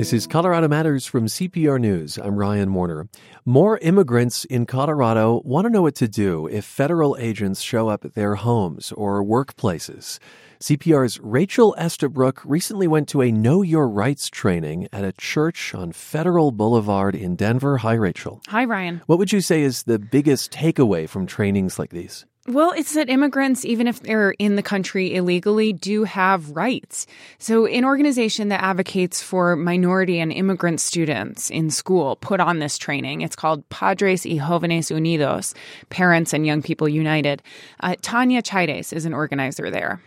This is Colorado Matters from CPR News. I'm Ryan Warner. More immigrants in Colorado want to know what to do if federal agents show up at their homes or workplaces. CPR's Rachel Estabrook recently went to a Know Your Rights training at a church on Federal Boulevard in Denver. Hi, Rachel. Hi, Ryan. What would you say is the biggest takeaway from trainings like these? Well, it's that immigrants, even if they're in the country illegally, do have rights. So, an organization that advocates for minority and immigrant students in school put on this training. It's called Padres y Jóvenes Unidos, Parents and Young People United. Uh, Tanya Chaides is an organizer there.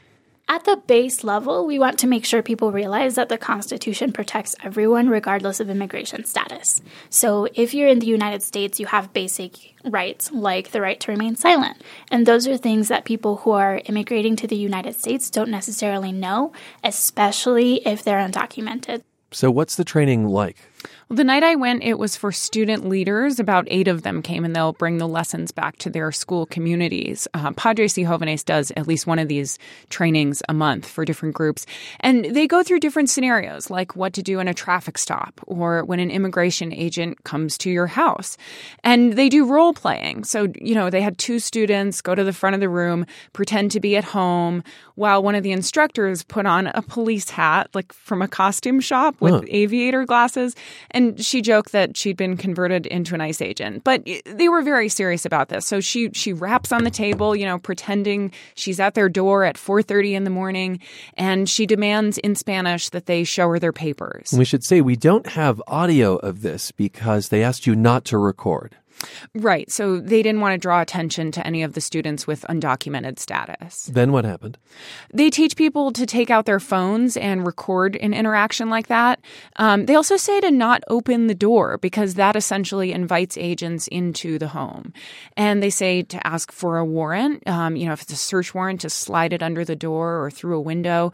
At the base level, we want to make sure people realize that the Constitution protects everyone regardless of immigration status. So, if you're in the United States, you have basic rights like the right to remain silent. And those are things that people who are immigrating to the United States don't necessarily know, especially if they're undocumented. So, what's the training like? Well, the night I went, it was for student leaders. About eight of them came, and they'll bring the lessons back to their school communities. Uh, Padres y Jóvenes does at least one of these trainings a month for different groups. And they go through different scenarios, like what to do in a traffic stop or when an immigration agent comes to your house. And they do role playing. So, you know, they had two students go to the front of the room, pretend to be at home, while one of the instructors put on a police hat, like from a costume shop with huh. aviator glasses and she joked that she'd been converted into an ICE agent. But they were very serious about this. So she she raps on the table, you know, pretending she's at their door at 4:30 in the morning, and she demands in Spanish that they show her their papers. We should say we don't have audio of this because they asked you not to record. Right. So they didn't want to draw attention to any of the students with undocumented status. Then what happened? They teach people to take out their phones and record an interaction like that. Um, they also say to not open the door because that essentially invites agents into the home. And they say to ask for a warrant, um, you know, if it's a search warrant, to slide it under the door or through a window.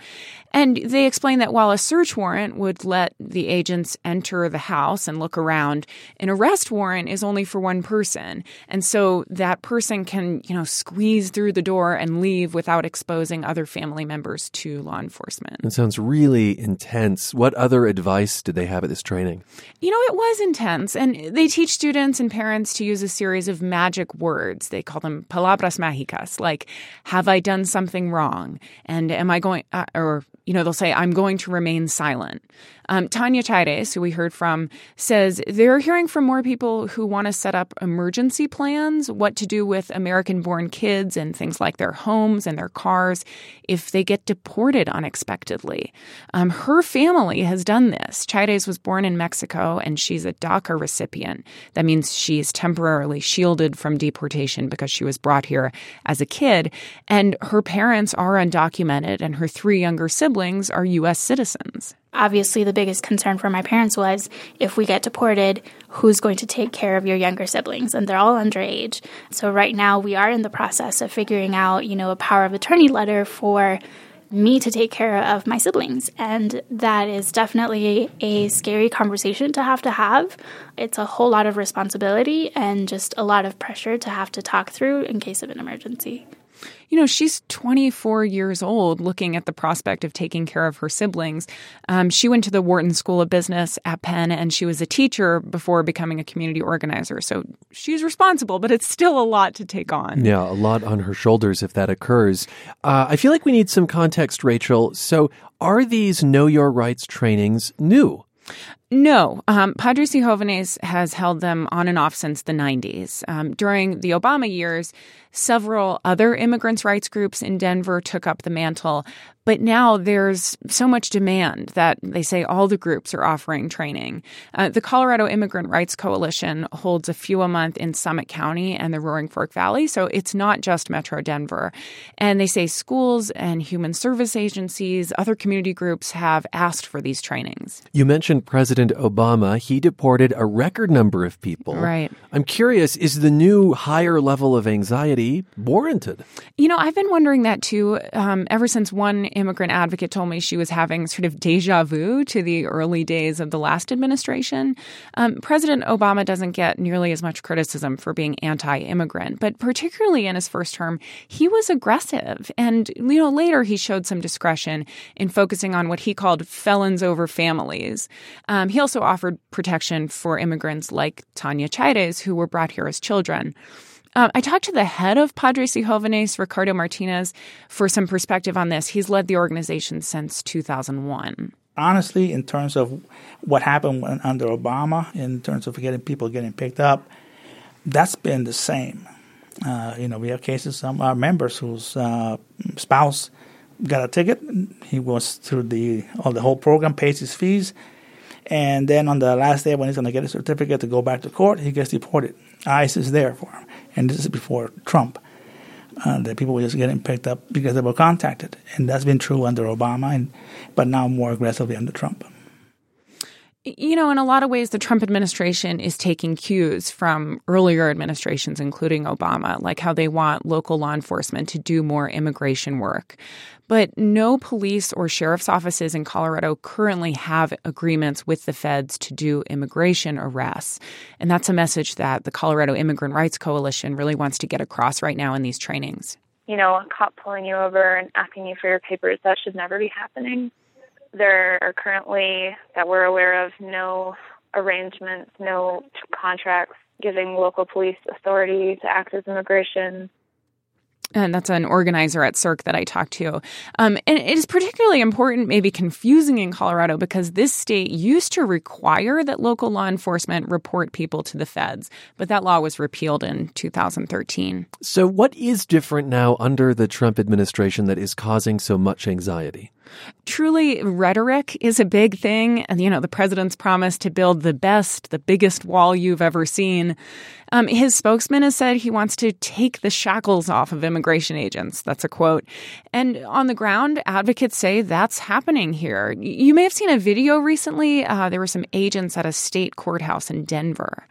And they explain that while a search warrant would let the agents enter the house and look around, an arrest warrant is only for one one person. And so that person can, you know, squeeze through the door and leave without exposing other family members to law enforcement. That sounds really intense. What other advice did they have at this training? You know, it was intense. And they teach students and parents to use a series of magic words. They call them palabras mágicas, like, have I done something wrong? And am I going, uh, or, you know, they'll say, I'm going to remain silent. Um, Tanya Chaides, who we heard from, says they're hearing from more people who want to set up emergency plans, what to do with American born kids and things like their homes and their cars if they get deported unexpectedly. Um, her family has done this. Chaides was born in Mexico and she's a DACA recipient. That means she's temporarily shielded from deportation because she was brought here as a kid. And her parents are undocumented and her three younger siblings are U.S. citizens obviously the biggest concern for my parents was if we get deported, who's going to take care of your younger siblings? And they're all underage. So right now we are in the process of figuring out, you know, a power of attorney letter for me to take care of my siblings. And that is definitely a scary conversation to have to have. It's a whole lot of responsibility and just a lot of pressure to have to talk through in case of an emergency you know, she's 24 years old looking at the prospect of taking care of her siblings. Um, she went to the Wharton School of Business at Penn and she was a teacher before becoming a community organizer. So she's responsible, but it's still a lot to take on. Yeah, a lot on her shoulders if that occurs. Uh, I feel like we need some context, Rachel. So are these Know Your Rights trainings new? No, um, Padres y Jóvenes has held them on and off since the 90s. Um, during the Obama years, several other immigrants' rights groups in Denver took up the mantle, but now there's so much demand that they say all the groups are offering training. Uh, the Colorado Immigrant Rights Coalition holds a few a month in Summit County and the Roaring Fork Valley, so it's not just Metro Denver. And they say schools and human service agencies, other community groups have asked for these trainings. You mentioned President Obama. He deported a record number of people. Right. I'm curious, is the new higher level of anxiety warranted? You know, I've been wondering that too um, ever since one immigrant advocate told me she was having sort of deja vu to the early days of the last administration. Um, President Obama doesn't get nearly as much criticism for being anti immigrant, but particularly in his first term, he was aggressive. And, you know, later he showed some discretion in focusing on what he called felons over families. Um, Um, he also offered protection for immigrants like Tanya Chaides, who were brought here as children. Um, I talked to the head of Padres y Jóvenes, Ricardo Martinez, for some perspective on this. He's led the organization since 2001. Honestly, in terms of what happened under Obama, in terms of getting people getting picked up, that's been the same. Uh, you know, we have cases some our members whose uh, spouse got a ticket. He was through the all the whole program, pays his fees, and then on the last day when he's going to get a certificate to go back to court, he gets deported. ICE is there for him, and this is before Trump. Uh, that people were just getting picked up because they were contacted, and that's been true under Obama, and but now more aggressively under Trump. You know, in a lot of ways, the Trump administration is taking cues from earlier administrations, including Obama, like how they want local law enforcement to do more immigration work. But no police or sheriff's offices in Colorado currently have agreements with the feds to do immigration arrests. And that's a message that the Colorado Immigrant Rights Coalition really wants to get across right now in these trainings. You know, a cop pulling you over and asking you for your papers, that should never be happening. There are currently, that we're aware of, no arrangements, no contracts giving local police authority to act as immigration and that's an organizer at CIRC that I talked to. Um, and it is particularly important, maybe confusing in Colorado, because this state used to require that local law enforcement report people to the feds, but that law was repealed in 2013. So, what is different now under the Trump administration that is causing so much anxiety? Truly, rhetoric is a big thing. And, you know, the president's promise to build the best, the biggest wall you've ever seen. Um, his spokesman has said he wants to take the shackles off of immigration agents. That's a quote. And on the ground, advocates say that's happening here. You may have seen a video recently. Uh, there were some agents at a state courthouse in Denver.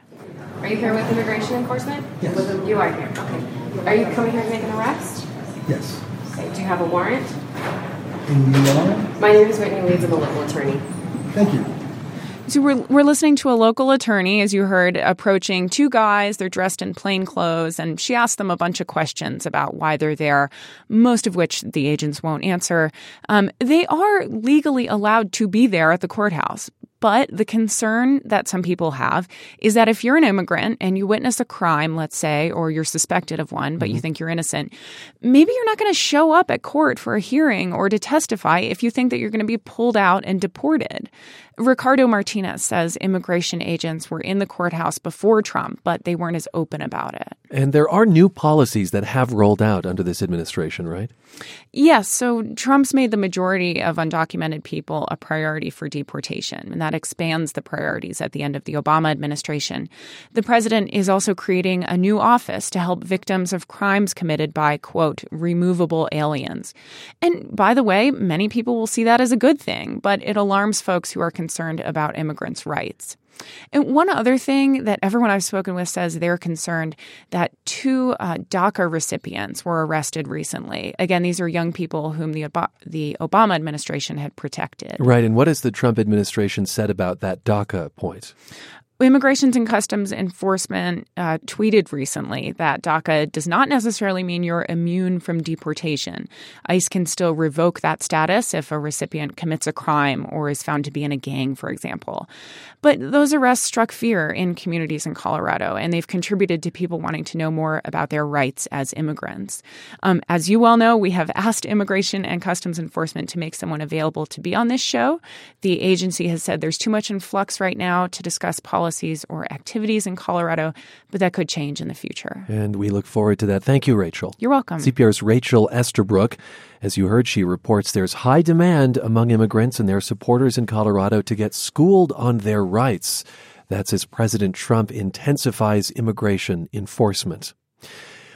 Are you here with immigration enforcement? Yes. You are here. Okay. Are you coming here to make an arrest? Yes. Okay. Do you have a warrant? And My name is Whitney Leeds. I'm a local attorney. Thank you. So we're, we're listening to a local attorney, as you heard, approaching two guys. They're dressed in plain clothes, and she asked them a bunch of questions about why they're there, most of which the agents won't answer. Um, they are legally allowed to be there at the courthouse, but the concern that some people have is that if you're an immigrant and you witness a crime, let's say, or you're suspected of one, but mm-hmm. you think you're innocent, maybe you're not going to show up at court for a hearing or to testify if you think that you're going to be pulled out and deported. Ricardo Martinez says immigration agents were in the courthouse before Trump, but they weren't as open about it. And there are new policies that have rolled out under this administration, right? Yes. So Trump's made the majority of undocumented people a priority for deportation, and that expands the priorities at the end of the Obama administration. The president is also creating a new office to help victims of crimes committed by, quote, removable aliens. And by the way, many people will see that as a good thing, but it alarms folks who are concerned concerned about immigrants' rights. And one other thing that everyone I've spoken with says they're concerned that two uh, DACA recipients were arrested recently. Again, these are young people whom the the Obama administration had protected. Right. And what has the Trump administration said about that DACA point? Immigrations and Customs Enforcement uh, tweeted recently that DACA does not necessarily mean you're immune from deportation. ICE can still revoke that status if a recipient commits a crime or is found to be in a gang, for example. But those arrests struck fear in communities in Colorado, and they've contributed to people wanting to know more about their rights as immigrants. Um, as you well know, we have asked Immigration and Customs Enforcement to make someone available to be on this show. The agency has said there's too much in flux right now to discuss policy policies or activities in Colorado, but that could change in the future. And we look forward to that. Thank you, Rachel. You're welcome. CPR's Rachel Estabrook. As you heard, she reports there's high demand among immigrants and their supporters in Colorado to get schooled on their rights. That's as President Trump intensifies immigration enforcement.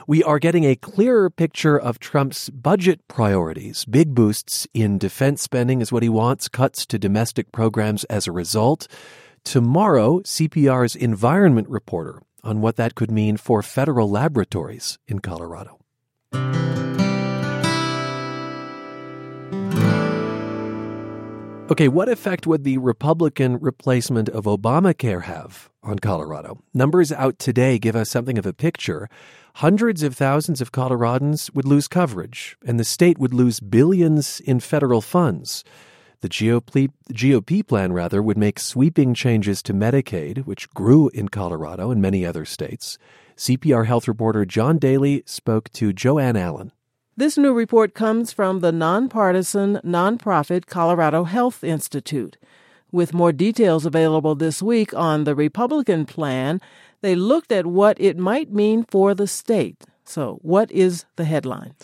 We are getting a clearer picture of Trump's budget priorities. Big boosts in defense spending is what he wants, cuts to domestic programs as a result. Tomorrow, CPR's environment reporter on what that could mean for federal laboratories in Colorado. Okay, what effect would the Republican replacement of Obamacare have on Colorado? Numbers out today give us something of a picture. Hundreds of thousands of Coloradans would lose coverage, and the state would lose billions in federal funds. The GOP, plan, rather, would make sweeping changes to Medicaid, which grew in Colorado and many other states. CPR health reporter John Daley spoke to Joanne Allen. This new report comes from the nonpartisan nonprofit Colorado Health Institute. With more details available this week on the Republican plan, they looked at what it might mean for the state. So, what is the headline?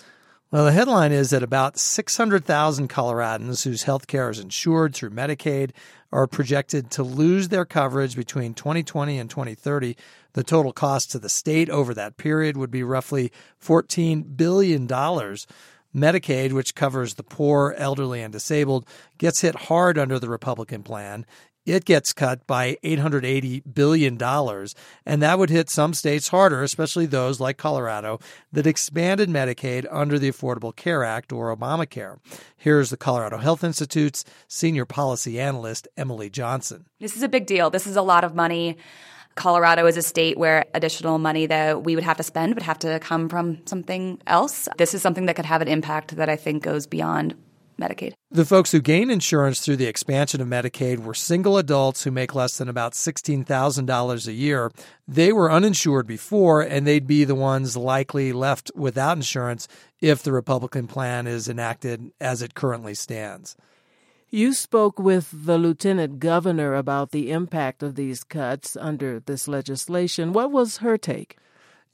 Well, the headline is that about 600,000 Coloradans whose health care is insured through Medicaid are projected to lose their coverage between 2020 and 2030. The total cost to the state over that period would be roughly $14 billion. Medicaid, which covers the poor, elderly, and disabled, gets hit hard under the Republican plan it gets cut by $880 billion. And that would hit some states harder, especially those like Colorado that expanded Medicaid under the Affordable Care Act or Obamacare. Here's the Colorado Health Institute's senior policy analyst, Emily Johnson. This is a big deal. This is a lot of money. Colorado is a state where additional money that we would have to spend would have to come from something else. This is something that could have an impact that I think goes beyond Medicaid. The folks who gain insurance through the expansion of Medicaid were single adults who make less than about $16,000 a year. They were uninsured before, and they'd be the ones likely left without insurance if the Republican plan is enacted as it currently stands. You spoke with the lieutenant governor about the impact of these cuts under this legislation. What was her take?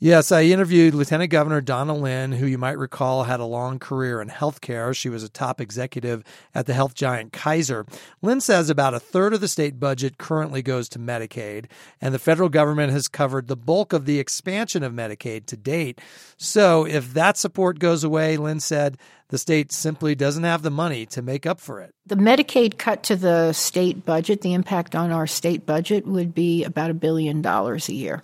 Yes, I interviewed Lieutenant Governor Donna Lynne, who you might recall had a long career in healthcare. She was a top executive at the health giant Kaiser. Lynne says about a third of the state budget currently goes to Medicaid, and the federal government has covered the bulk of the expansion of Medicaid to date. So if that support goes away, Lynne said, the state simply doesn't have the money to make up for it. The Medicaid cut to the state budget, the impact on our state budget would be about a billion dollars a year.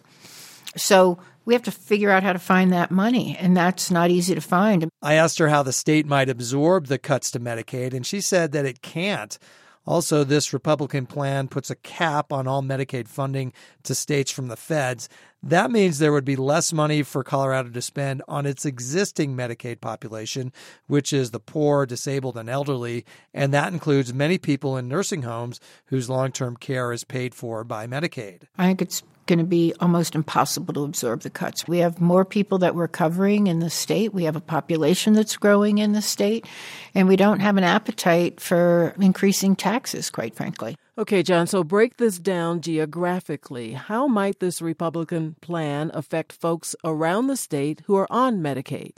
So we have to figure out how to find that money, and that's not easy to find. I asked her how the state might absorb the cuts to Medicaid, and she said that it can't. Also, this Republican plan puts a cap on all Medicaid funding to states from the feds. That means there would be less money for Colorado to spend on its existing Medicaid population, which is the poor, disabled, and elderly, and that includes many people in nursing homes whose long term care is paid for by Medicaid. I think it's going to be almost impossible to absorb the cuts. We have more people that we're covering in the state. We have a population that's growing in the state, and we don't have an appetite for increasing taxes, quite frankly. Okay, John, so break this down geographically. How might this Republican plan affect folks around the state who are on Medicaid?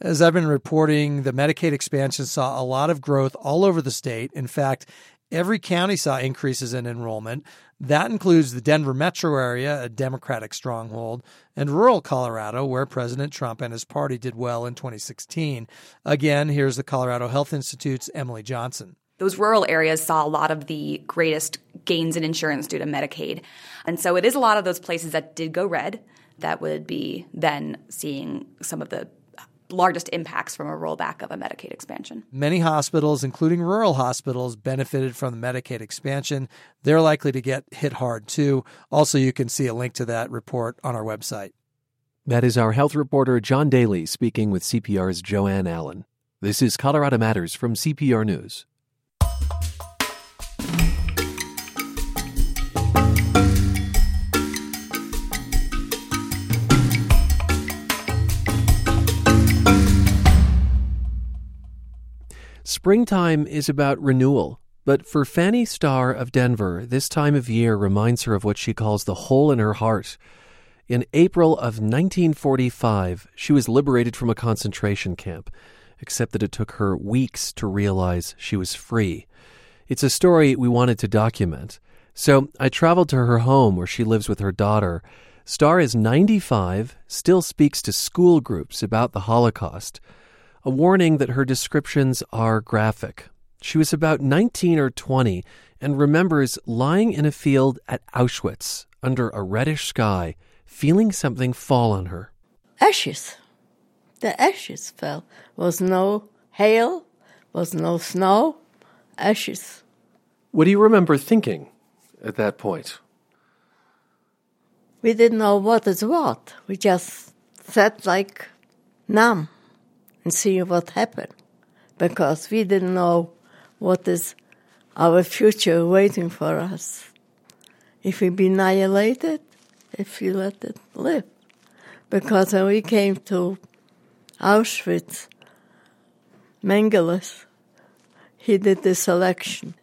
As I've been reporting, the Medicaid expansion saw a lot of growth all over the state. In fact, every county saw increases in enrollment. That includes the Denver metro area, a Democratic stronghold, and rural Colorado, where President Trump and his party did well in 2016. Again, here's the Colorado Health Institute's Emily Johnson. Those rural areas saw a lot of the greatest gains in insurance due to Medicaid. And so it is a lot of those places that did go red that would be then seeing some of the largest impacts from a rollback of a Medicaid expansion. Many hospitals, including rural hospitals, benefited from the Medicaid expansion. They're likely to get hit hard too. Also, you can see a link to that report on our website. That is our health reporter, John Daley, speaking with CPR's Joanne Allen. This is Colorado Matters from CPR News. Springtime is about renewal, but for Fanny Starr of Denver, this time of year reminds her of what she calls the hole in her heart. In April of 1945, she was liberated from a concentration camp, except that it took her weeks to realize she was free. It's a story we wanted to document. So I traveled to her home where she lives with her daughter. Starr is 95, still speaks to school groups about the Holocaust a warning that her descriptions are graphic. She was about 19 or 20 and remembers lying in a field at Auschwitz under a reddish sky, feeling something fall on her. Ashes. The ashes fell. Was no hail, was no snow, ashes. What do you remember thinking at that point? We didn't know what is what. We just sat like numb and see what happened because we didn't know what is our future waiting for us. If we be annihilated, if we let it live. Because when we came to Auschwitz, Mengele, he did the selection.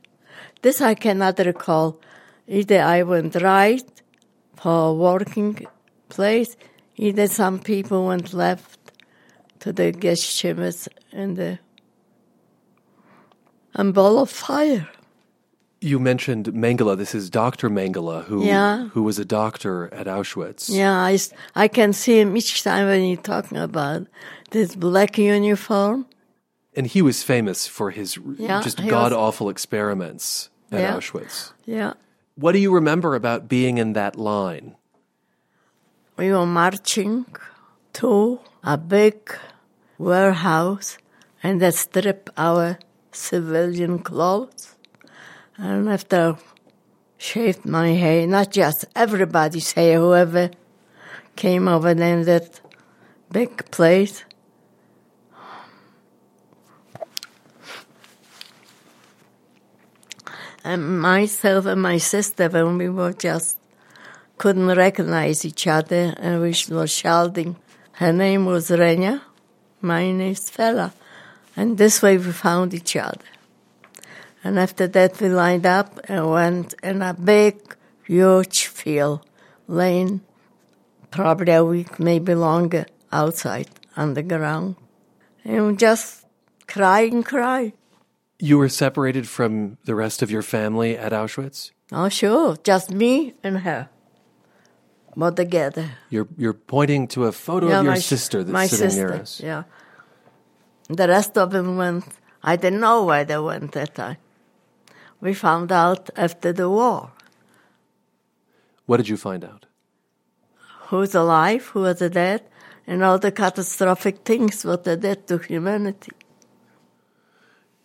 This I cannot recall. Either I went right for a working place, either some people went left to the gas chambers and the and ball of fire. You mentioned Mengele. This is Dr. Mengele, who Yeah. who was a doctor at Auschwitz. Yeah, I, I can see him each time when he's talking about this black uniform. And he was famous for his Yeah, just god awful experiments at Yeah. Auschwitz. Yeah. What do you remember about being in that line? We were marching to a big warehouse and they strip our civilian clothes. And after shaved my hair, not just everybody's hair, whoever came over there in that big place. And myself and my sister, when we were just couldn't recognize each other and we were shouting. Her name was Renia, my name is Fela. And this way we found each other. And after that we lined up and went in a big, huge field, laying probably a week, maybe longer, outside on the ground. And just cry and cry. You were separated from the rest of your family at Auschwitz? Oh, sure, just me and her. Together. You're you're pointing to a photo Yeah, of your my- sister that's my sitting sister, near us. Yeah. The rest of them went. I didn't know where they went that time. We found out after the war What did you find out? who's alive, who was dead, and all the catastrophic things what they did to humanity.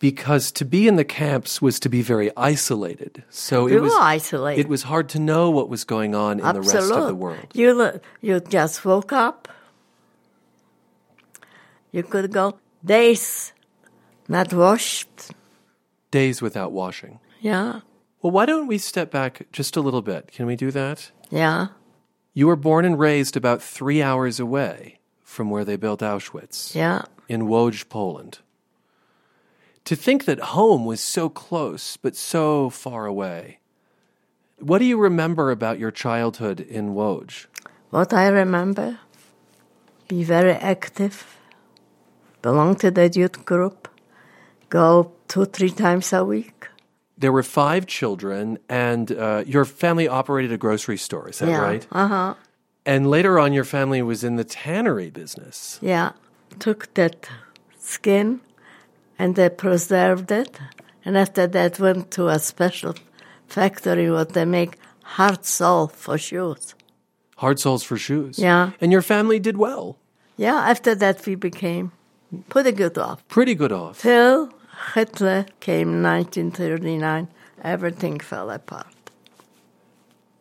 Because to be in the camps was to be very isolated. So We it was isolated. It was hard to know what was going on in the rest of the Absolute. world. You you just woke up. You could go days not washed. Days without washing. Yeah, Well, why don't we step back just a little bit? Can we do that? yeah. You were born and raised about three hours away from where they built Auschwitz. Yeah. In Łódź, Poland. To think that home was so close, but so far away. What do you remember about your childhood in Łódź? What I remember, be very active, belong to the youth group, go two, three times a week. There were five children, and uh, your family operated a grocery store. Is that yeah. right? Uh huh. And later on, your family was in the tannery business. Yeah. Took that skin and they preserved it. And after that, went to a special factory where they make hard sole for shoes. Hard soles for shoes. Yeah. And your family did well. Yeah, after that, we became pretty good off. Pretty good off. Till Hitler came in 1939, everything fell apart.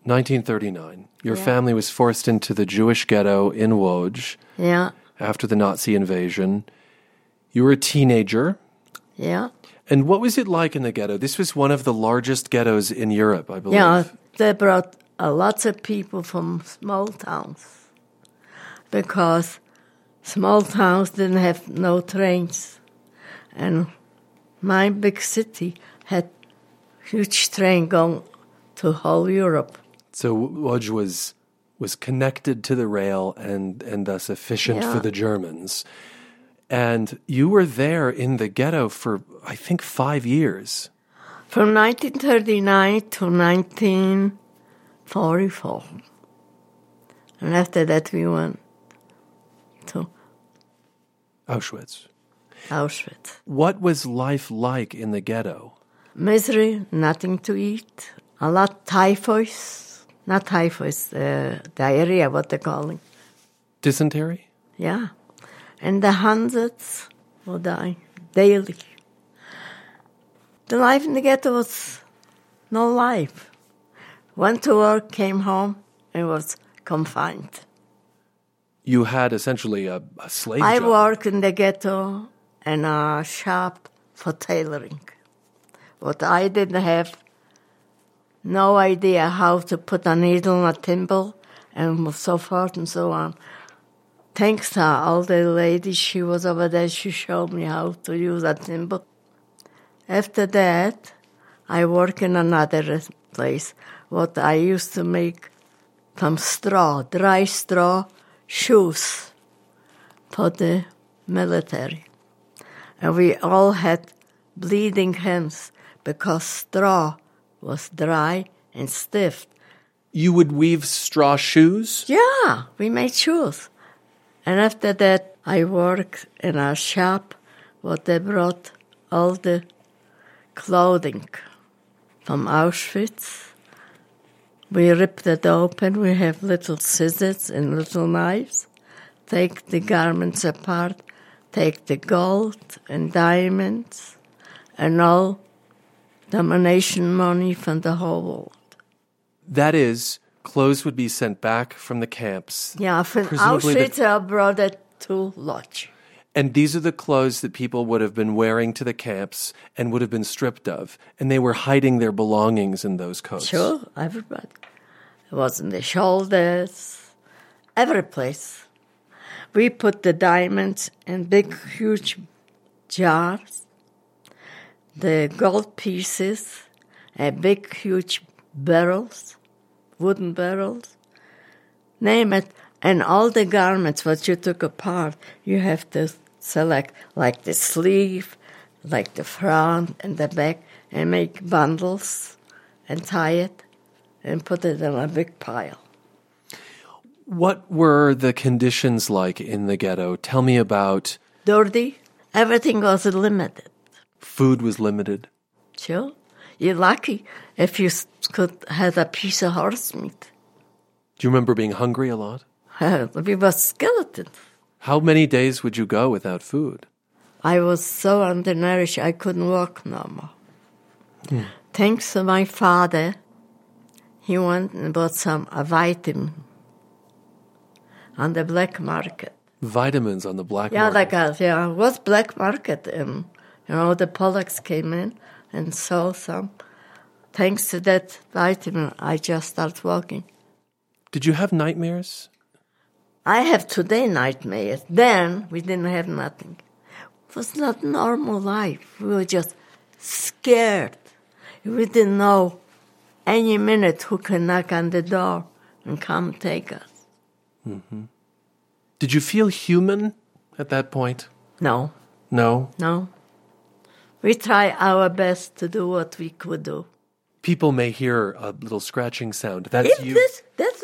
1939. Your Yeah. family was forced into the Jewish ghetto in Łódź Yeah, after the Nazi invasion. You were a teenager. Yeah. And what was it like in the ghetto? This was one of the largest ghettos in Europe, I believe. Yeah, they brought uh, lots of people from small towns because small towns didn't have no trains. And my big city had huge train going to whole Europe. So Łódź was was connected to the rail and and thus efficient Yeah. for the Germans. And you were there in the ghetto for I think 5 years. From 1939 to 1944. And after that, we went to Auschwitz. Auschwitz. What was life like in the ghetto? Misery, nothing to eat, a lot typhoid, not typhoid, uh, diarrhea, what they're calling. Dysentery? Yeah. And the hundreds will die daily. The life in the ghetto was no life. Went to work, came home, and was confined. You had essentially a, a slave I job. worked in the ghetto in a shop for tailoring. but I didn't have no idea how to put a needle in a thimble and so forth and so on. Thanks to all the ladies, she was over there, she showed me how to use a thimble. After that, I work in another place, what I used to make from straw, dry straw, shoes for the military. And we all had bleeding hands because straw was dry and stiff. You would weave straw shoes? Yeah, we made shoes. And after that, I worked in a shop where they brought all the clothing from Auschwitz. We ripped it open. We have little scissors and little knives. Take the garments apart, take the gold and diamonds and all domination money from the whole world. That is, clothes would be sent back from the camps. Yeah, from the- Auschwitz, I brought it to Lodz. And these are the clothes that people would have been wearing to the camps and would have been stripped of. And they were hiding their belongings in those coats. Sure, everybody. It was in the shoulders, every place. We put the diamonds in big, huge jars, the gold pieces, and big, huge barrels, wooden barrels. Name it. And all the garments what you took apart, you have to select like the sleeve, like the front and the back, and make bundles and tie it and put it in a big pile. What were the conditions like in the ghetto? Tell me about Dirty. Everything was limited. food was limited. Sure. You're lucky if you could have a piece of horse meat. Do you remember being hungry a lot? we were skeletons. How many days would you go without food? I was so undernourished I couldn't walk no more. Hmm. Thanks to my father, he went and bought some a vitamin on the black market. Vitamins on the black yeah, market. like a, yeah, it was black market, and you know the Polacks came in and sold some. Thanks to that vitamin, I just started walking. Did you have nightmares? I have today nightmares. Then we didn't have nothing. It was not normal life. We were just scared. We didn't know any minute who can knock on the door and come take us. hmm Did you feel human at that point? No, No. no. We try our best to do what we could do. People may hear a little scratching sound. That's you. this, that's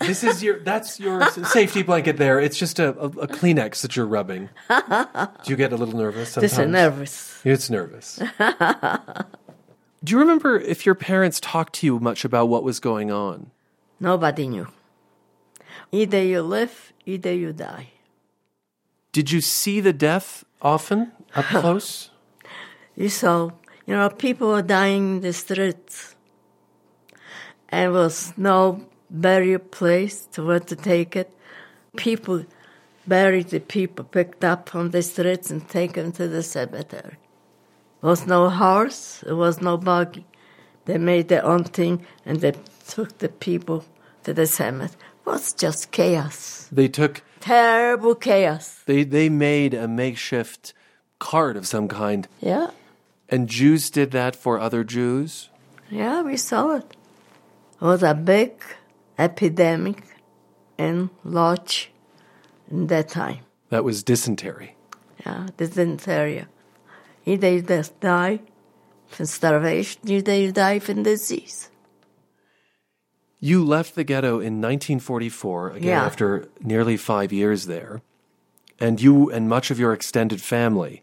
This is your. That's your safety blanket. There. It's just a, a, a Kleenex that you're rubbing. Do you get a little nervous sometimes? This is nervous. It's nervous. Do you remember if your parents talked to you much about what was going on? Nobody knew. Either you live, either you die. Did you see the death often up close? You saw, you know, people were dying in the streets. And was no burial place to where to take it. People buried the people picked up from the streets and taken to the cemetery. There was no horse, there was no buggy. They made their own thing and they took the people to the cemetery. It was just chaos. They took. Terrible chaos. They they made a makeshift cart of some kind, Yeah, and Jews did that for other Jews. yeah, we saw it. It was a big epidemic in Lodz in that time. That was dysentery. Yeah, dysentery. Either you just die from starvation, either you die from disease. You left the ghetto in 1944, again Yeah. after nearly five years there, and you and much of your extended family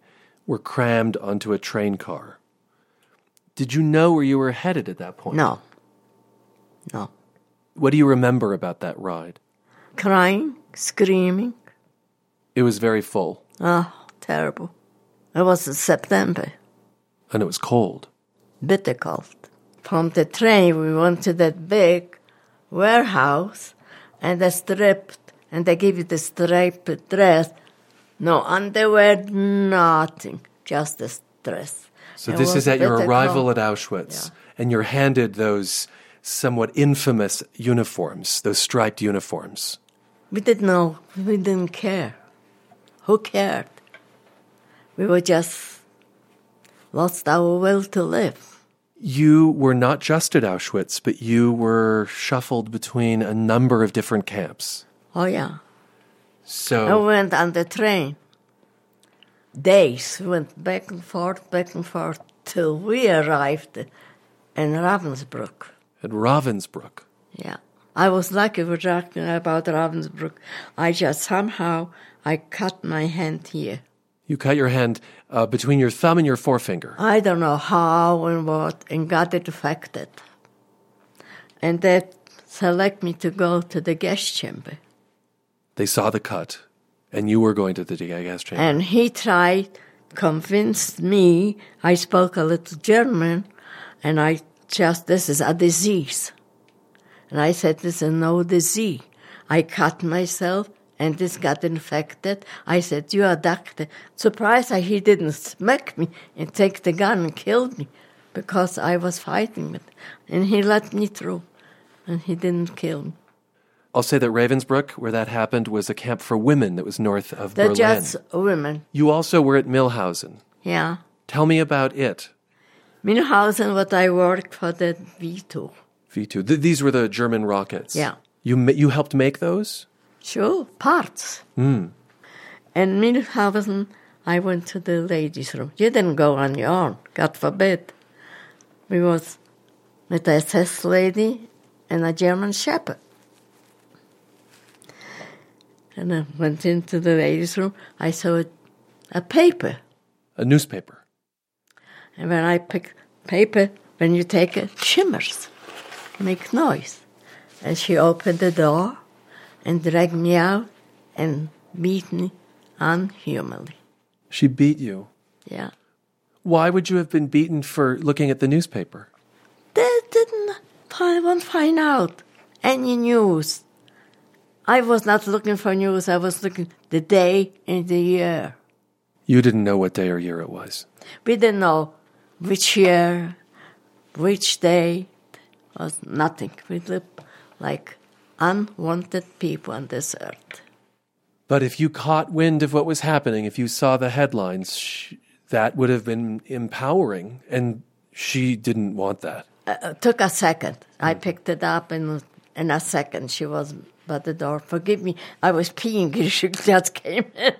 were crammed onto a train car. Did you know where you were headed at that point? No. No. What do you remember about that ride? Crying, screaming. It was very full, Oh, terrible. It was in September, and it was cold. bitter cold. From the train, we went to that big warehouse, and they stripped, and they give you the striped dress. No underwear, nothing, just the dress. So It this is at your arrival at Auschwitz, and you're handed those somewhat infamous uniforms, those striped uniforms. We didn't know. We didn't care. Who cared? We were just lost our will to live. You were not just at Auschwitz, but you were shuffled between a number of different camps. Oh, yeah. So I went on the train. Days went back and forth, back and forth, till we arrived in Ravensbrück. at Ravensbrück, Yeah. I was lucky we're talking about Ravensbrück. I just somehow I cut my hand here. you cut your hand uh, between your thumb and your forefinger. I don't know how and what, and got it affected. And they select me to go to the gas chamber. They saw the cut, and you were going to the gas chamber. And he tried, convinced me, I spoke a little German, and I just, this is a disease. And I said, this is no disease. I cut myself, and this got infected. I said, you are doctor. Surprised he didn't smack me and take the gun and kill me, because I was fighting with And he let me through, and he didn't kill me. I'll say that Ravensbrück, where that happened, was a camp for women that was north of They're Berlin. just women, You also were at Milhausen. yeah. Tell me about it. Milhausen, what I worked for the V2. V2. Th- these were the German rockets. Yeah. You ma- you helped make those? Sure, parts. Mm. And Milhausen, I went to the ladies' room. You didn't go on your own, God forbid. We was with a SS lady and a German shepherd. And I went into the ladies' room. I saw a, a paper. A newspaper. And when I pick paper, when you take it, shimmers, make noise. And she opened the door and dragged me out and beat me unhumanly. She beat you. Yeah. Why would you have been beaten for looking at the newspaper? They didn't find, won't find out any news. I was not looking for news. I was looking the day and the year. You didn't know what day or year it was. We didn't know which year, which day. Was nothing. We lived like unwanted people on this earth. But if you caught wind of what was happening, if you saw the headlines, sh- that would have been empowering. And she didn't want that. Uh, it took a second. I picked it up, and in a second she was by the door. Forgive me, I was peeing. Because she just came in.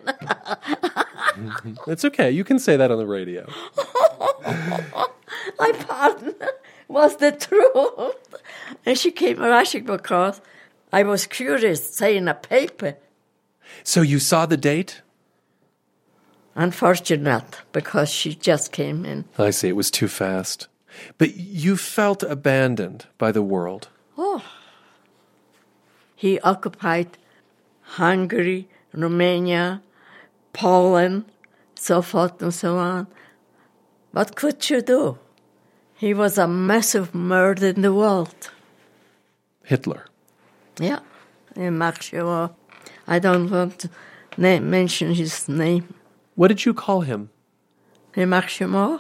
It's okay. You can say that on the radio. My pardon was the truth. And she came rushing because I was curious, saying a paper. So you saw the date? Unfortunate, because she just came in. I see. It was too fast. But you felt abandoned by the world. Oh. He occupied Hungary, Romania, Poland, so forth and so on. What could you do? He was a massive murder in the world. Hitler. Yeah, in. I don't want to name, mention his name. What did you call him? In Maximo?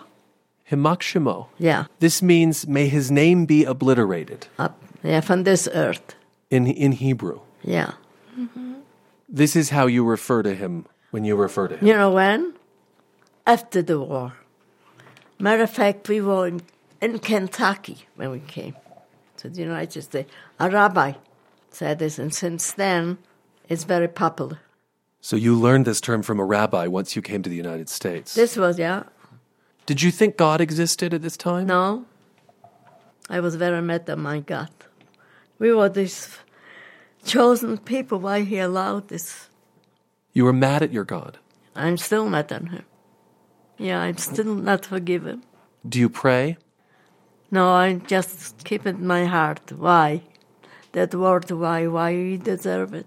Himakshimo. Yeah, This means may his name be obliterated up, yeah, from this earth. In in Hebrew. Yeah. Mm-hmm. This is how you refer to him when you refer to him. You know when? After the war. Matter of fact, we were in, in Kentucky when we came to the United States. A rabbi said this, and since then, it's very popular. So you learned this term from a rabbi once you came to the United States. This was, yeah. Did you think God existed at this time? No. I was very mad at my God. We were these chosen people. Why he allowed this? You were mad at your God. I'm still mad at him. Yeah, I'm still not forgiven. Do you pray? No, I just keep it in my heart. Why? That word, why? Why we deserve it?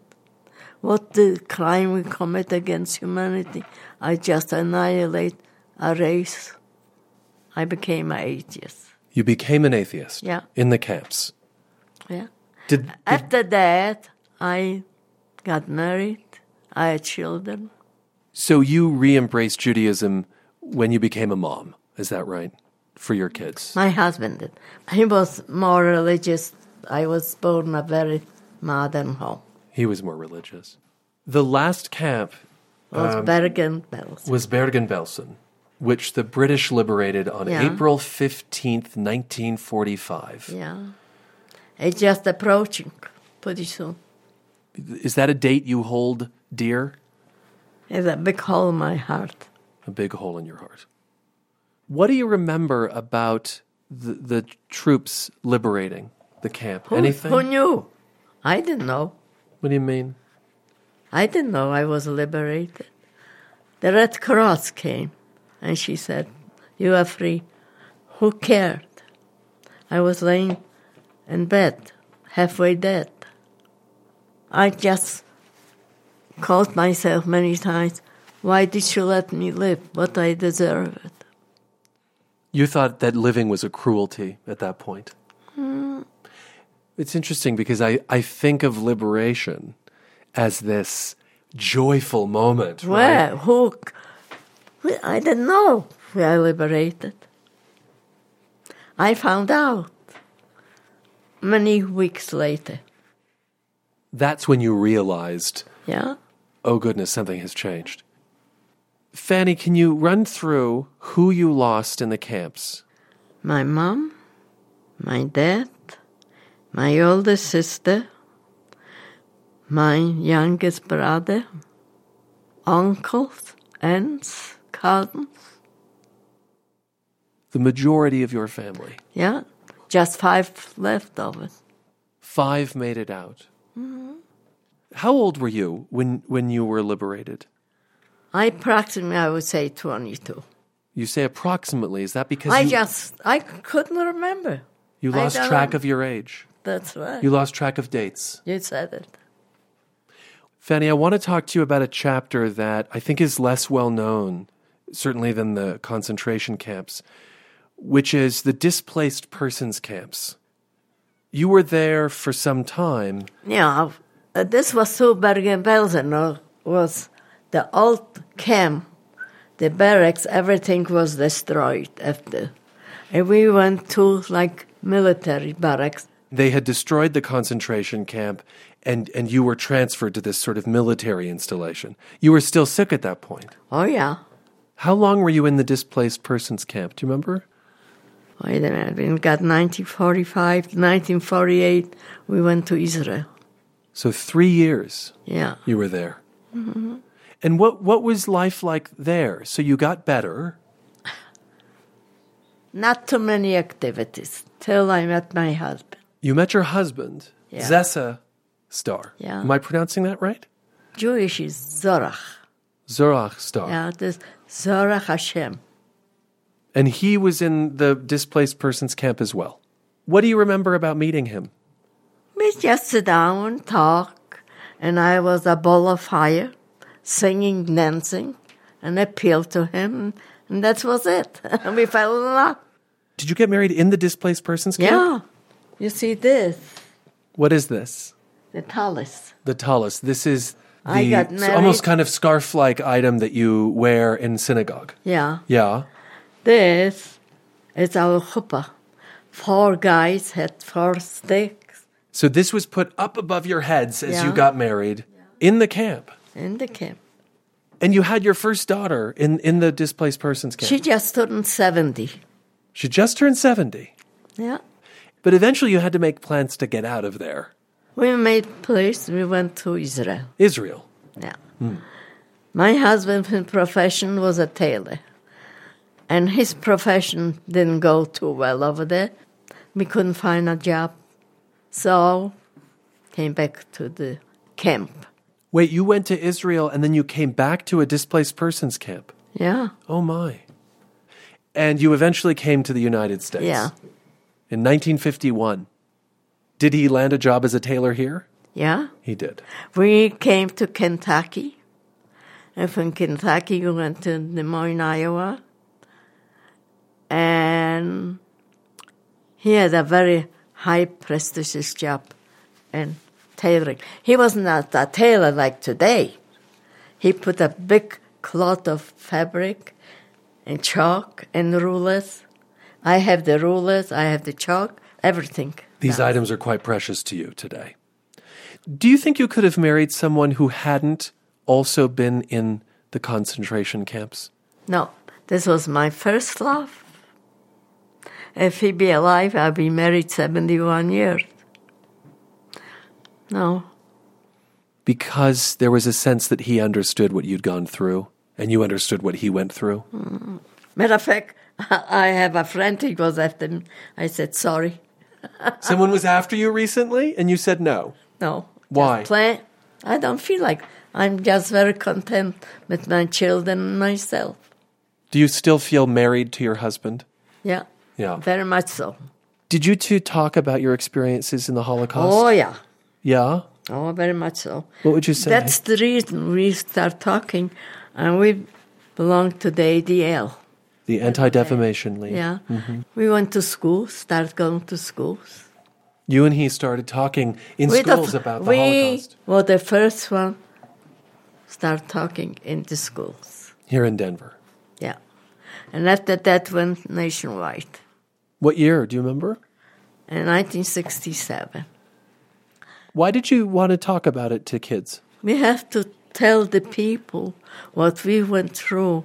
What the crime we commit against humanity? I just annihilate a race. I became an atheist. You became an atheist. Yeah. In the camps. Yeah. Did, did After that, I got married. I had children. so you re-embraced Judaism when you became a mom. Is that right? For your kids? My husband did. He was more religious. I was born in a very modern home. He was more religious. The last camp Was um, Bergen-Belsen. was Bergen-Belsen, which the British liberated on Yeah. April 15th, 1945. Yeah. It's just approaching pretty soon. Is that a date you hold dear? It's a big hole in my heart. A big hole in your heart. What do you remember about the, the troops liberating the camp? Who, Anything? who knew? I didn't know. What do you mean? I didn't know I was liberated. The Red Cross came and she said, You are free. Who cared? I was laying in bed, halfway dead. I just called myself many times, Why did you let me live? What I deserved. You thought that living was a cruelty at that point. Hmm. It's interesting because I, I think of liberation as this joyful moment. Where? Right? Who? I didn't know we are liberated. I found out many weeks later. That's when you realized, Yeah? oh goodness, something has changed. Fanny, can you run through who you lost in the camps? My mom, my dad, my older sister, my youngest brother, uncles, aunts, cousins. The majority of your family. Yeah? Just five left of us. Five made it out. Mhm. How old were you when, when you were liberated? I approximately, I would say 22. You say approximately. Is that because I you, just, I couldn't remember. you lost track of your age? That's right. You lost track of dates. You said it. Fanny, I want to talk to you about a chapter that I think is less well known, certainly than the concentration camps, which is the displaced persons camps. You were there for some time. Yeah, uh, this was so Bergen-Belsen uh, was the old camp, the barracks, everything was destroyed after. And we went to like military barracks. They had destroyed the concentration camp, and, and you were transferred to this sort of military installation. You were still sick at that point. Oh, yeah. How long were you in the displaced persons camp? Do you remember? Wait a minute, we got 1945, 1948, we went to Israel. So three years Yeah. you were there. Mhm. And what, what was life like there? So you got better. Not too many activities till I met my husband. You met your husband, Yeah. Zessa Star. Yeah. Am I pronouncing that right? Jewish is Zorach. Zorach Starr. Yeah, this Zorach Hashem. And he was in the displaced persons camp as well. What do you remember about meeting him? We just sit down and talk, and I was a ball of fire, singing, dancing, and appealed to him, and that was it. And we fell in love. Did you get married in the displaced persons camp? Yeah. You see this, What is this? the tallis. The tallis. This is the almost kind of scarf like item that you wear in synagogue. Yeah. Yeah. This is our chuppah. Four guys had four sticks So this was put up above your heads as you got married in the camp. in the camp. And you had your first daughter in, in the displaced persons camp. She just turned 70. She just turned 70. Yeah. But eventually you had to make plans to get out of there. We made plans. we went to Israel. Israel. Yeah. Hmm. My husband's profession was a tailor, and his profession didn't go too well over there. We couldn't find a job, so came back to the camp. Wait, you went to Israel and then you came back to a displaced persons camp. Yeah, Oh my. And you eventually came to the United States. Yeah. In 1951. Did he land a job as a tailor here? yeah. He did. We came to Kentucky, and from Kentucky we went to Des Moines, Iowa, and he had a very high prestigious job in tailoring. He was not a tailor like today. He put a big cloth of fabric and chalk and rulers. I have the rulers, I have the chalk, everything. These items are quite precious to you today. Do you think you could have married someone who hadn't also been in the concentration camps? No, this was my first love. If he be alive, I'll be married 71 years. No. Because there was a sense that he understood what you'd gone through and you understood what he went through? Mm. Matter of fact, I have a friend, he was after me. I said, sorry. Someone was after you recently and you said no? No. Why? Play. I don't feel like I'm just very content with my children and myself. Do you still feel married to your husband? Yeah. Yeah. Very much so. Did you two talk about your experiences in the Holocaust? Oh, yeah. Yeah? Oh, very much so. What would you say? That's the reason we start talking, and we belong to the ADL. The Anti Defamation League. Yeah. Mm-hmm. We went to school, started going to schools. You and he started talking in We schools the, about the we Holocaust. were the first one start talking in the schools. Here in Denver. Yeah. And after that went nationwide. What year? Do you remember? In 1967. Why did you want to talk about it to kids? We have to tell the people what we went through.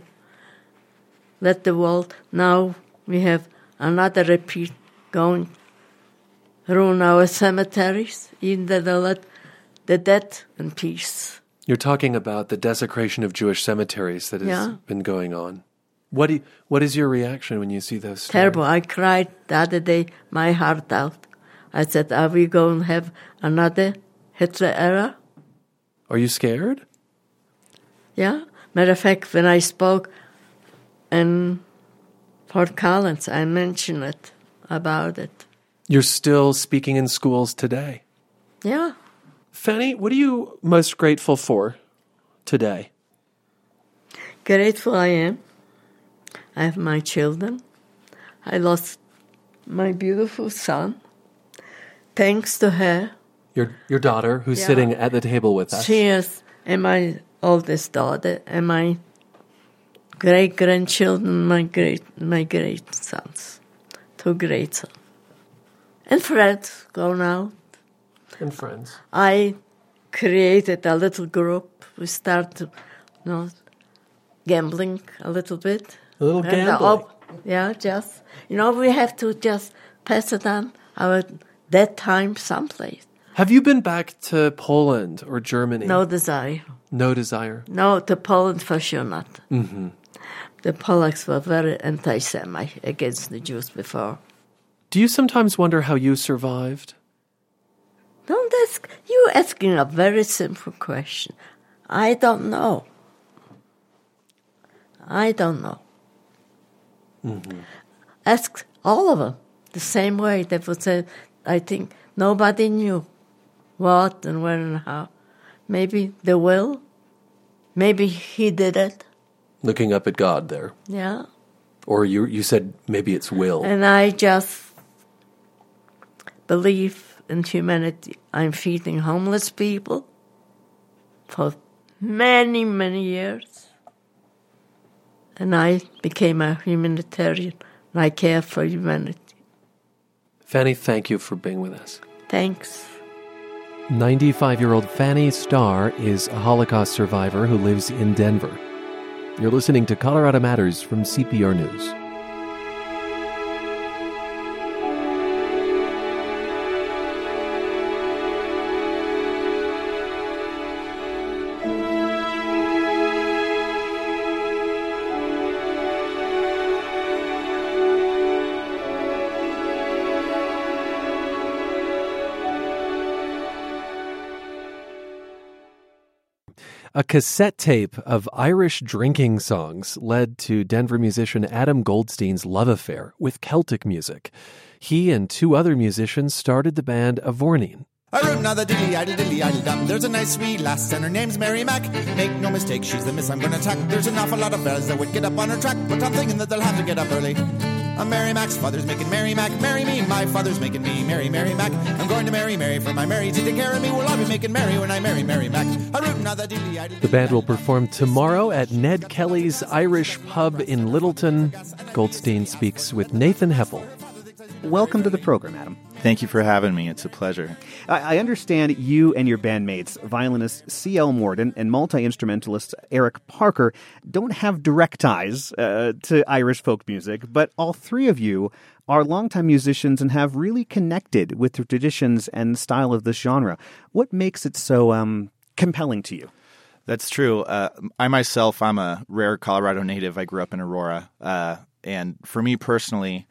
Let the world now we have another repeat going through our cemeteries, even that they let the dead in peace. You're talking about the desecration of Jewish cemeteries that has Yeah. been going on. What do you, what is your reaction when you see those stories? Terrible. I cried the other day, my heart out. I said, Are we going to have another Hitler era? Are you scared? Yeah. Matter of fact, when I spoke in Fort Collins, I mentioned it about it. You're still speaking in schools today. Yeah. Fanny, what are you most grateful for today? Grateful I am. I have my children. I lost my beautiful son. Thanks to her. Your your daughter, who's Yeah. sitting at the table with us. She is, and my oldest daughter, and my great grandchildren, my great my great sons, two great sons, and friends going out. and friends. I created a little group. We started, you know, gambling a little bit. A little uh, gambling. yeah, just you know, we have to just pass it on our that time someplace. Have you been back to Poland or Germany? No desire. No desire. No, to Poland for sure not. hmm The Polacks were very anti-Semite against the Jews before. Do you sometimes wonder how you survived? Don't ask. You're asking a very simple question. I don't know. I don't know. Mm-hmm. Ask all of them the same way. They would say, I think nobody knew what and when and how. Maybe the will. Maybe he did it. Looking up at God there. Yeah. Or you you said maybe it's will. And I just believe in humanity. I'm feeding homeless people for many, many years. And I became a humanitarian. And I care for humanity. Fanny, thank you for being with us. Thanks. 95 year old Fanny Starr is a Holocaust survivor who lives in Denver. You're listening to Colorado Matters from CPR News. A cassette tape of Irish drinking songs led to Denver musician Adam Goldstein's love affair with Celtic music. He and two other musicians started the band Avourneen. A root now the idle dilly idle dum. There's a nice wee lass and her name's Mary Mac. Make no mistake, she's the miss I'm gonna attack. There's an awful lot of fellas that would get up on her track, but I'm thinking that they'll have to get up early. I'm Mary Mac's father's making Mary Mac. Marry me, my father's making me Mary Mary Mac. I'm going to marry Mary for my Mary to take care of me. Well, I'll be making Mary when I marry Mary Mac. A rootin' on the The band will perform tomorrow at Ned Kelly's Irish Pub in Littleton. Goldstein speaks with Nathan Heffel. Welcome to the program, Adam. Thank you for having me. It's a pleasure. I, understand you and your bandmates, violinist C.L. Morden and multi instrumentalist Eric Parker, don't have direct ties uh, to Irish folk music, but all three of you are longtime musicians and have really connected with the traditions and style of this genre. What makes it so um, compelling to you? That's true. Uh, I myself, I'm a rare Colorado native. I grew up in Aurora. Uh, and for me personally,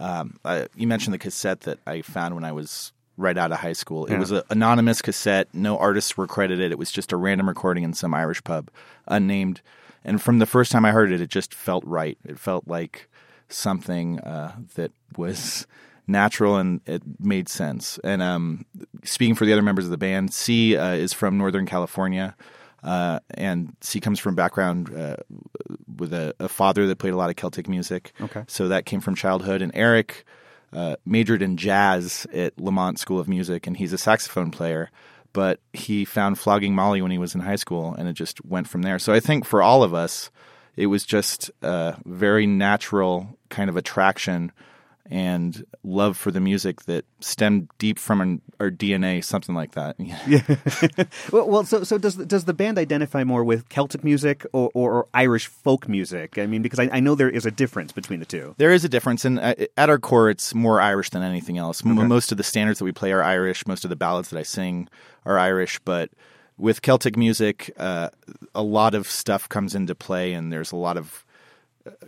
um, I, you mentioned the cassette that I found when I was right out of high school. It Yeah. was an anonymous cassette. No artists were credited. It was just a random recording in some Irish pub, unnamed. And from the first time I heard it, it just felt right. It felt like something uh, that was natural and it made sense. And um, speaking for the other members of the band, C uh, is from Northern California. Uh, and she comes from background uh, with a, a father that played a lot of Celtic music. Okay. So that came from childhood. And Eric uh, majored in jazz at Lamont School of Music, and he's a saxophone player. But he found flogging Molly when he was in high school, and it just went from there. So I think for all of us, it was just a very natural kind of attraction and love for the music that stemmed deep from an, our DNA, something like that. Yeah. well, well, so so does does the band identify more with Celtic music or, or, or Irish folk music? I mean, because I, I know there is a difference between the two. There is a difference, and uh, at our core, it's more Irish than anything else. Okay. Most of the standards that we play are Irish. Most of the ballads that I sing are Irish, but with Celtic music, uh, a lot of stuff comes into play, and there's a lot of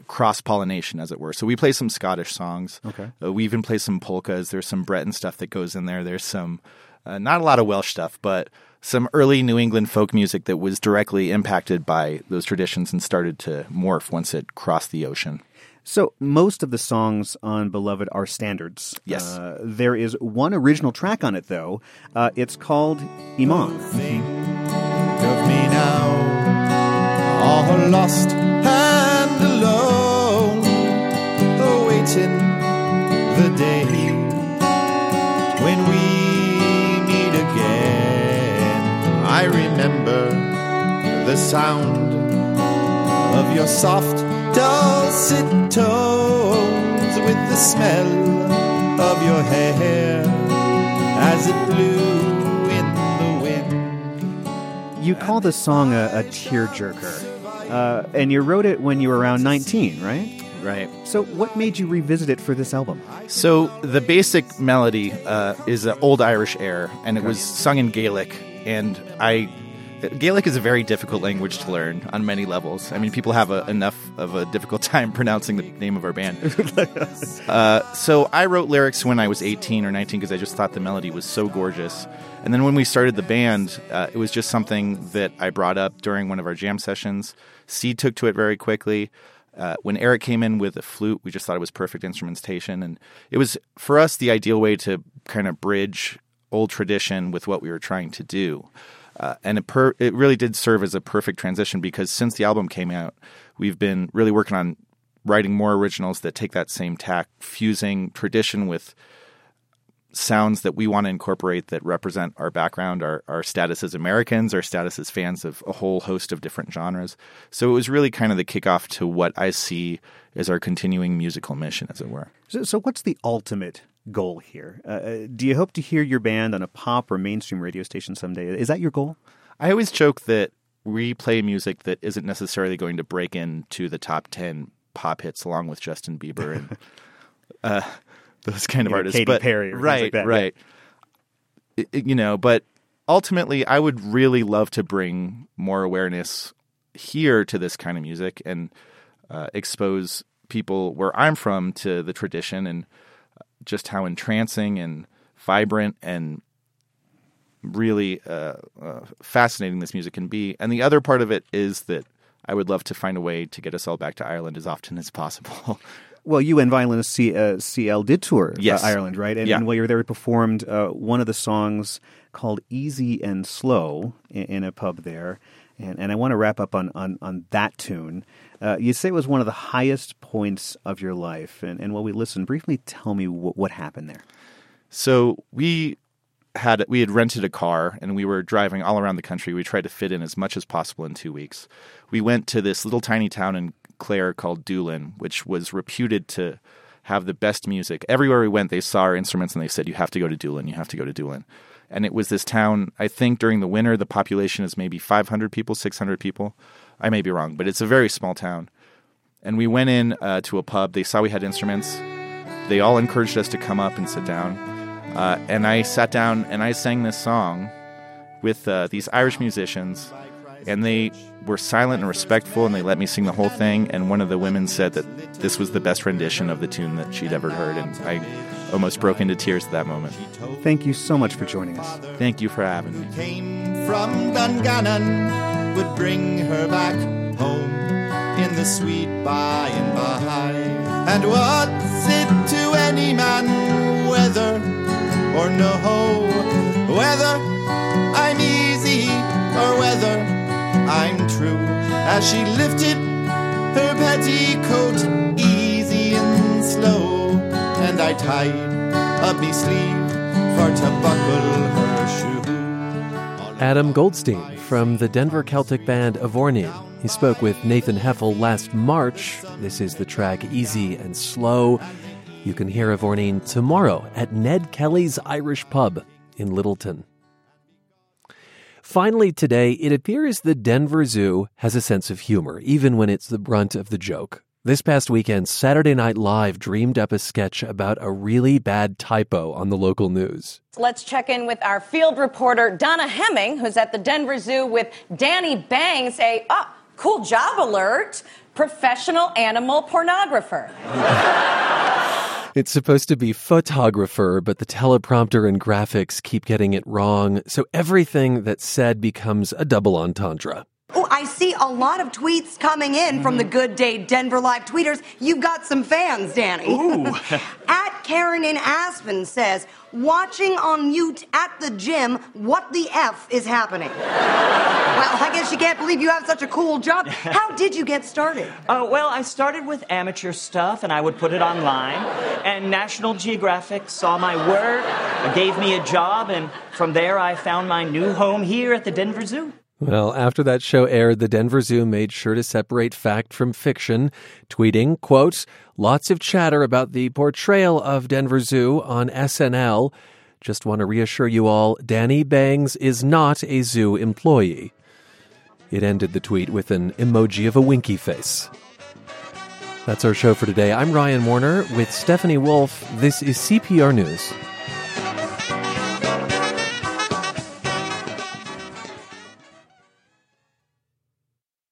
cross pollination, as it were. So we play some Scottish songs. Okay. Uh, we even play some polkas. There's some Breton stuff that goes in there. There's some, uh, not a lot of Welsh stuff, but some early New England folk music that was directly impacted by those traditions and started to morph once it crossed the ocean. So most of the songs on Beloved are standards. Yes. Uh, there is one original track on it, though. Uh, it's called Imam. Awaiting the day when we meet again. I remember the sound of your soft, dulcet tones with the smell of your hair as it blew in the wind. You call this song a, a tearjerker, uh, and you wrote it when you were around 19, right? Right. So what made you revisit it for this album? So the basic melody uh, is an old Irish air, and it was sung in Gaelic. And I, Gaelic is a very difficult language to learn on many levels. I mean, people have a, enough of a difficult time pronouncing the name of our band. uh, so I wrote lyrics when I was 18 or 19 because I just thought the melody was so gorgeous. And then when we started the band, uh, it was just something that I brought up during one of our jam sessions. C took to it very quickly. Uh, when Eric came in with a flute, we just thought it was perfect instrumentation, and it was for us the ideal way to kind of bridge old tradition with what we were trying to do. Uh, and it, per- it really did serve as a perfect transition because since the album came out, we've been really working on writing more originals that take that same tack, fusing tradition with sounds that we want to incorporate that represent our background, our, our status as Americans, our status as fans of a whole host of different genres. So it was really kind of the kickoff to what I see as our continuing musical mission, as it were. So, so what's the ultimate goal here? Uh, Uh, do you hope to hear your band on a pop or mainstream radio station someday? Is that your goal? I always joke that we play music that isn't necessarily going to break into the top 10 pop hits along with Justin Bieber and uh, those kind of You know, artists. Katy but, Perry or right, like that, right. I- I- you know, but ultimately, I would really love to bring more awareness here to this kind of music and uh, expose people where I'm from to the tradition and just how entrancing and vibrant and really uh, uh, fascinating this music can be. And the other part of it is that I would love to find a way to get us all back to Ireland as often as possible. Well, you and violinist C, uh, CL did tour uh, Ireland, right? And, Yeah. and while you were there, you performed uh, one of the songs called "Easy and Slow" in, in a pub there. And, and I want to wrap up on, on, on that tune. Uh, you say it was one of the highest points of your life. And, and while we listen, briefly tell me what, what happened there. So we had we had rented a car and we were driving all around the country. We tried to fit in as much as possible in two weeks. We went to this little tiny town in Clare called Doolin, which was reputed to have the best music. Everywhere we went, they saw our instruments and they said, "You have to go to Doolin. You have to go to Doolin." And it was this town. I think during the winter, the population is maybe 500 people, 600 people. I may be wrong, but it's a very small town. And we went in uh, to a pub. They saw we had instruments. They all encouraged us to come up and sit down. Uh, and I sat down and I sang this song with uh, these Irish musicians, and they were silent and respectful, and they let me sing the whole thing. And one of the women said that this was the best rendition of the tune that she'd ever heard, and I almost broke into tears at that moment. Thank you so much for joining us. Thank you for having me. Came from Dungannon would bring her back home in the sweet by and by. And what's it to any man whether or no, whether I'm easy or whether I'm true? As she lifted her petticoat easy and slow, and I tied up me sleeve for to buckle her shoe. Adam Goldstein from the Denver Celtic band Avourneen. He spoke with Nathan Heffel last March. This is the track Easy and Slow. You can hear Avourneen tomorrow at Ned Kelly's Irish Pub in Littleton. Finally, today, it appears the Denver Zoo has a sense of humor, even when it's the brunt of the joke. This past weekend, Saturday Night Live dreamed up a sketch about a really bad typo on the local news. Let's check in with our field reporter, Donna Hemming, who's at the Denver Zoo with Danny Bangs, a ah, cool job alert, professional animal pornographer. It's supposed to be photographer, but the teleprompter and graphics keep getting it wrong, so everything that's said becomes a double entendre. Oh, I see a lot of tweets coming in from the Good Day Denver Live tweeters. You've got some fans, Danny. Ooh. at Karen in Aspen says, watching on mute at the gym, what the F is happening? well, I guess you can't believe you have such a cool job. How did you get started? Uh, well, I started with amateur stuff and I would put it online. And National Geographic saw my work, gave me a job, and from there I found my new home here at the Denver Zoo. Well, after that show aired, the Denver Zoo made sure to separate fact from fiction, tweeting, quote, lots of chatter about the portrayal of Denver Zoo on SNL. Just want to reassure you all, Danny Bangs is not a zoo employee. It ended the tweet with an emoji of a winky face. That's our show for today. I'm Ryan Warner with Stephanie Wolf. This is CPR News.